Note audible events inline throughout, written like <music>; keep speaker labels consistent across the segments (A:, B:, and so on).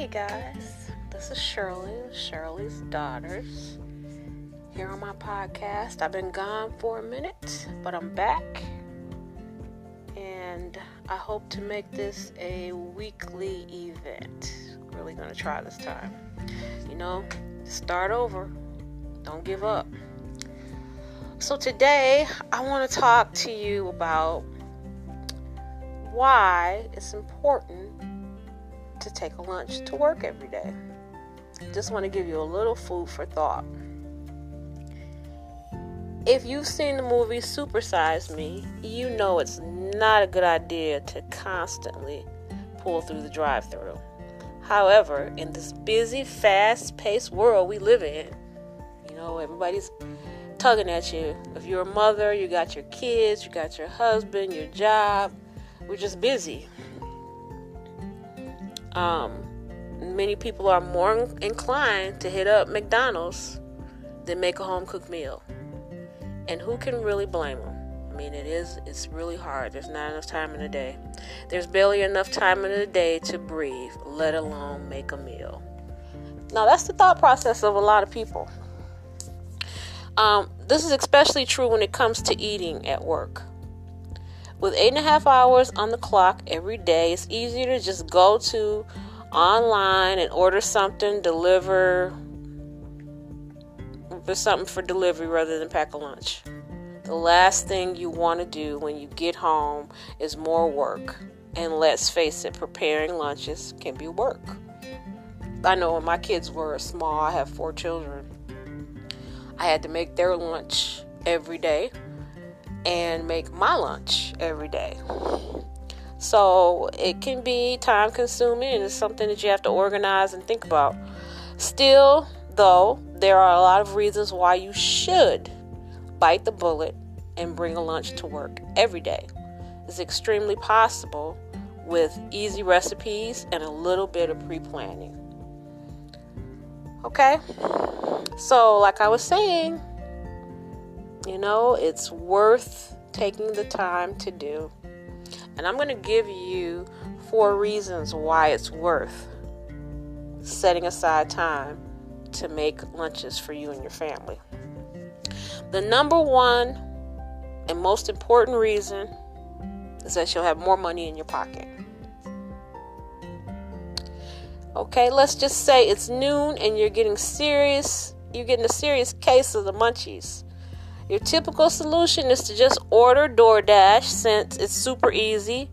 A: Hey guys, this is Shirlie, Shirlie's Daughters, here on my podcast. I've been gone for a minute, but I'm back. And I hope to make this a weekly event. Really gonna try this time. You know, start over, don't give up. So, today I want to talk to you about why it's important to take a lunch to work every day. Just want to give you a little food for thought. If you've seen the movie Supersize Me, you know it's not a good idea to constantly pull through the drive through. However, in this busy, fast paced world we live in, you know, everybody's tugging at you. If you're a mother, you got your kids, you got your husband, your job. We're just busy. Um, many people are more inclined to hit up McDonald's than make a home cooked meal. And who can really blame them? I mean, it is, it's really hard. There's not enough time in the day. There's barely enough time in the day to breathe, let alone make a meal. Now, that's the thought process of a lot of people. Um, this is especially true when it comes to eating at work. With eight and a half hours on the clock every day, it's easier to just go to online and order something, deliver for something for delivery rather than pack a lunch. The last thing you want to do when you get home is more work. And let's face it, preparing lunches can be work. I know when my kids were small, I have four children. I had to make their lunch every day and make my lunch every day. So it can be time consuming and it's something that you have to organize and think about. Still, though, there are a lot of reasons why you should bite the bullet and bring a lunch to work every day. It's extremely possible with easy recipes and a little bit of pre planning. Okay? So, like I was saying, you know, it's worth taking the time to do. And I'm going to give you four reasons why it's worth setting aside time to make lunches for you and your family. The number one and most important reason is that you'll have more money in your pocket. Okay, let's just say it's noon and you're getting serious, you're getting a serious case of the munchies. Your typical solution is to just order DoorDash since it's super easy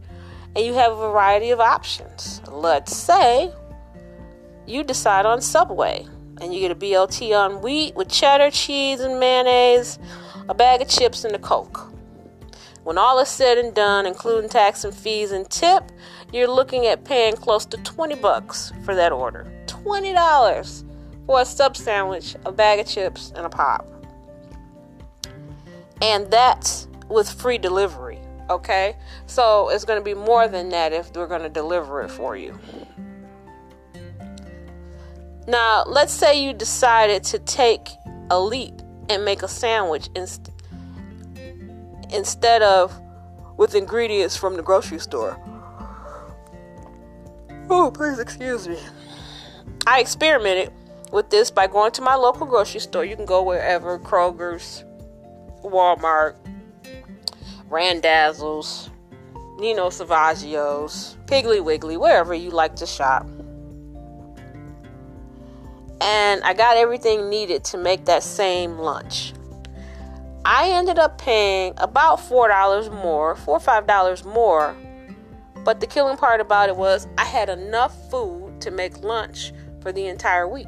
A: and you have a variety of options. Let's say you decide on Subway and you get a BLT on wheat with cheddar, cheese, and mayonnaise, a bag of chips, and a Coke. When all is said and done, including tax and fees and tip, you're looking at paying close to 20 bucks for that order. $20 for a sub sandwich, a bag of chips, and a pop and that's with free delivery. Okay, so it's going to be more than that if we're going to deliver it for you. Now, let's say you decided to take a leap and make a sandwich inst- instead of with ingredients from the grocery store. Oh, please excuse me. I experimented with this by going to my local grocery store. You can go wherever Kroger's, Walmart, Randazzo's, Nino Salvaggio's, Piggly Wiggly, wherever you like to shop. And I got everything needed to make that same lunch. I ended up paying about $4 more, 4 or $5 more. But the killing part about it was I had enough food to make lunch for the entire week.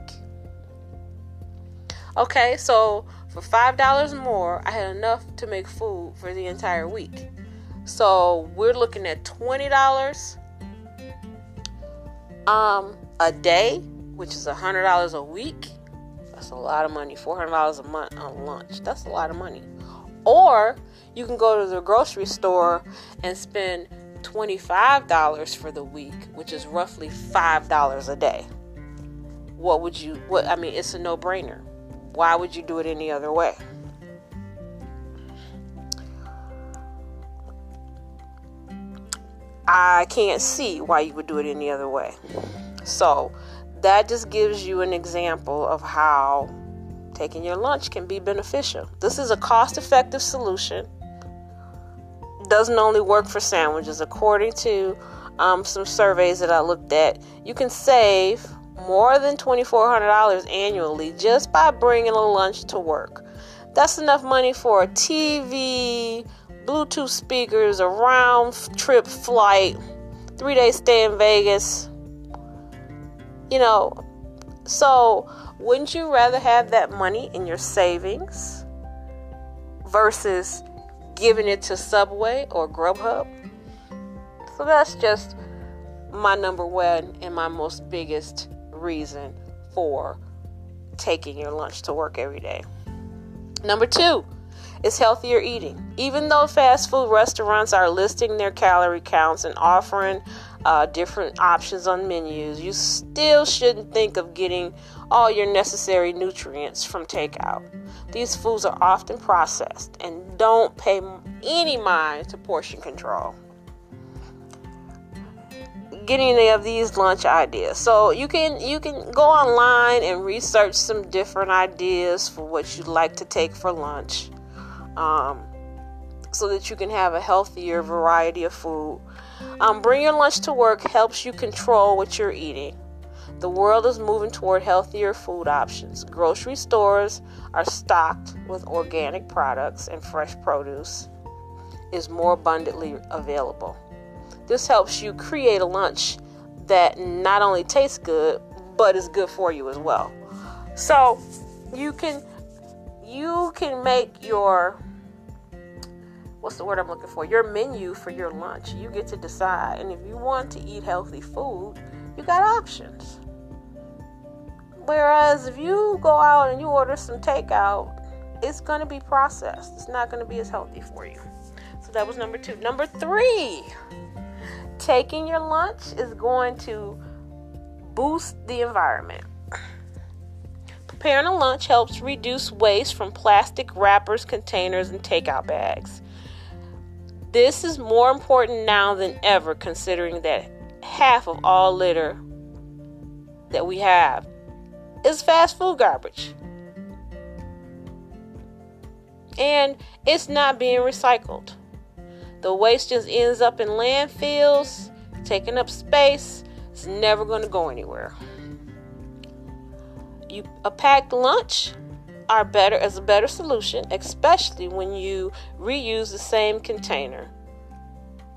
A: Okay, so for $5 more, I had enough to make food for the entire week. So we're looking at $20 um, a day, which is $100 a week. That's a lot of money. $400 a month on lunch. That's a lot of money. Or you can go to the grocery store and spend $25 for the week, which is roughly $5 a day. What would you what I mean, it's a no-brainer. Why would you do it any other way? I can't see why you would do it any other way. So that just gives you an example of how taking your lunch can be beneficial. This is a cost effective solution. Doesn't only work for sandwiches. According to um, some surveys that I looked at, you can save more than $2,400 annually just by bringing a lunch to work. That's enough money for a TV, Bluetooth speakers, a round trip flight, three day stay in Vegas. You know, so wouldn't you rather have that money in your savings versus giving it to Subway or Grubhub? So that's just my number one and my most biggest reason for taking your lunch to work every day. Number two is healthier eating. Even though fast food restaurants are listing their calorie counts and offering uh, different options on menus, you still shouldn't think of getting all your necessary nutrients from takeout. These foods are often processed and don't pay any mind to portion control getting any of these lunch ideas. So you can you can go online and research some different ideas for what you'd like to take for lunch, um, so that you can have a healthier variety of food. Um, bring your lunch to work helps you control what you're eating. The world is moving toward healthier food options. Grocery stores are stocked with organic products and fresh produce is more abundantly available. This helps you create a lunch that not only tastes good, but is good for you as well. So you can you can make your what's the word I'm looking for? Your menu for your lunch. You get to decide. And if you want to eat healthy food, you got options. Whereas if you go out and you order some takeout, it's going to be processed. It's not going to be as healthy for you. So that was number 2. Number 3 taking your lunch is going to boost the environment. Preparing a lunch helps reduce waste from plastic wrappers, containers, and takeout bags. This is more important now than ever, considering that half of all litter that we have is fast food garbage. And it's not being recycled. The waste just ends up in landfills, taking up space. It's never going to go anywhere. You a packed lunch are better as a better solution, especially when you reuse the same container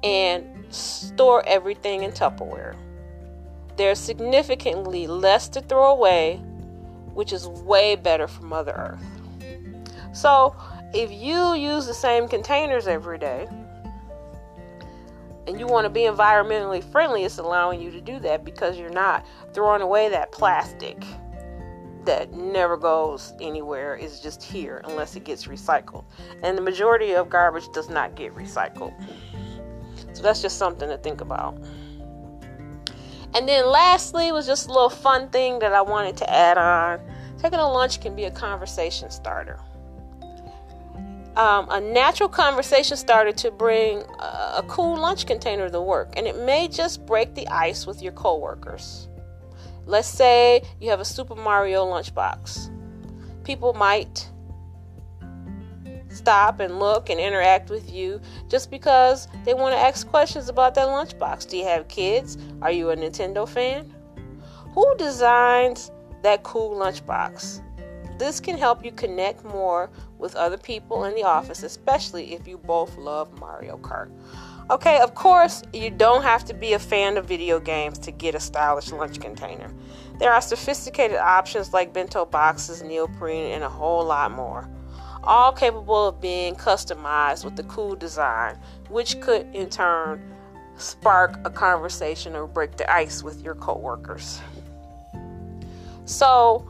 A: and store everything in Tupperware. There's significantly less to throw away, which is way better for Mother Earth. So, if you use the same containers every day, and you want to be environmentally friendly, it's allowing you to do that because you're not throwing away that plastic that never goes anywhere is just here unless it gets recycled. And the majority of garbage does not get recycled. So that's just something to think about. And then lastly was just a little fun thing that I wanted to add on. Taking a lunch can be a conversation starter um, a natural conversation started to bring a, a cool lunch container to work, and it may just break the ice with your coworkers. Let's say you have a Super Mario lunchbox. People might stop and look and interact with you just because they want to ask questions about that lunchbox. Do you have kids? Are you a Nintendo fan? Who designs that cool lunchbox? This can help you connect more with other people in the office, especially if you both love Mario Kart. Okay, of course, you don't have to be a fan of video games to get a stylish lunch container. There are sophisticated options like bento boxes, neoprene, and a whole lot more, all capable of being customized with the cool design, which could in turn spark a conversation or break the ice with your coworkers. So,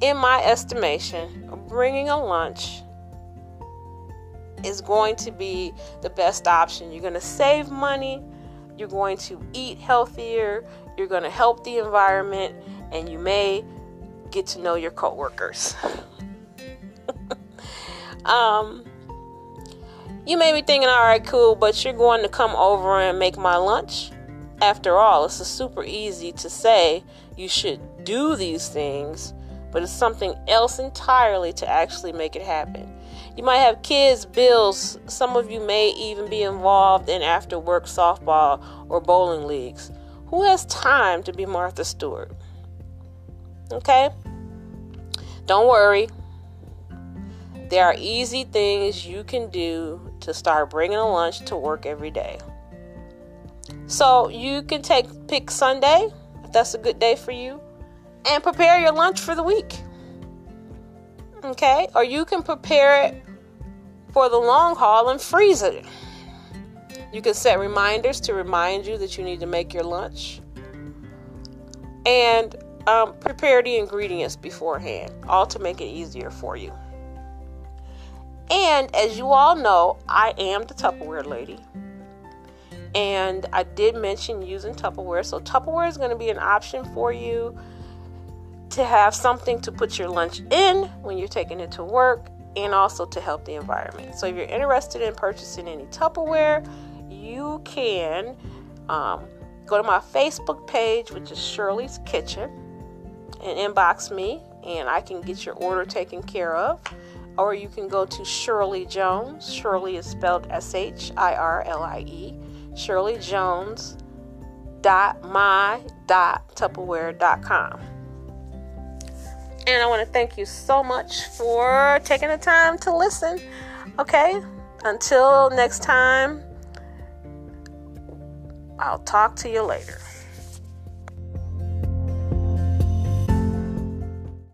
A: in my estimation, bringing a lunch is going to be the best option. You're going to save money, you're going to eat healthier, you're going to help the environment, and you may get to know your coworkers. <laughs> um, you may be thinking, all right, cool, but you're going to come over and make my lunch. After all, it's super easy to say you should do these things, but it's something else entirely to actually make it happen. You might have kids, bills. Some of you may even be involved in after work softball or bowling leagues. Who has time to be Martha Stewart? Okay? Don't worry. There are easy things you can do to start bringing a lunch to work every day. So you can take pick Sunday if that's a good day for you and prepare your lunch for the week. Okay? Or you can prepare it for the long haul and freeze it. You can set reminders to remind you that you need to make your lunch. And um, prepare the ingredients beforehand, all to make it easier for you. And as you all know, I am the Tupperware lady. And I did mention using Tupperware. So, Tupperware is going to be an option for you to have something to put your lunch in when you're taking it to work and also to help the environment. So, if you're interested in purchasing any Tupperware, you can um, go to my Facebook page, which is Shirlie's Kitchen, and inbox me, and I can get your order taken care of. Or you can go to Shirlie Jones. Shirlie is spelled S H I R L I E. Shirlie Jones dot my dot Tupperware dot com. And I want to thank you so much for taking the time to listen. Okay, until next time, I'll talk to you later.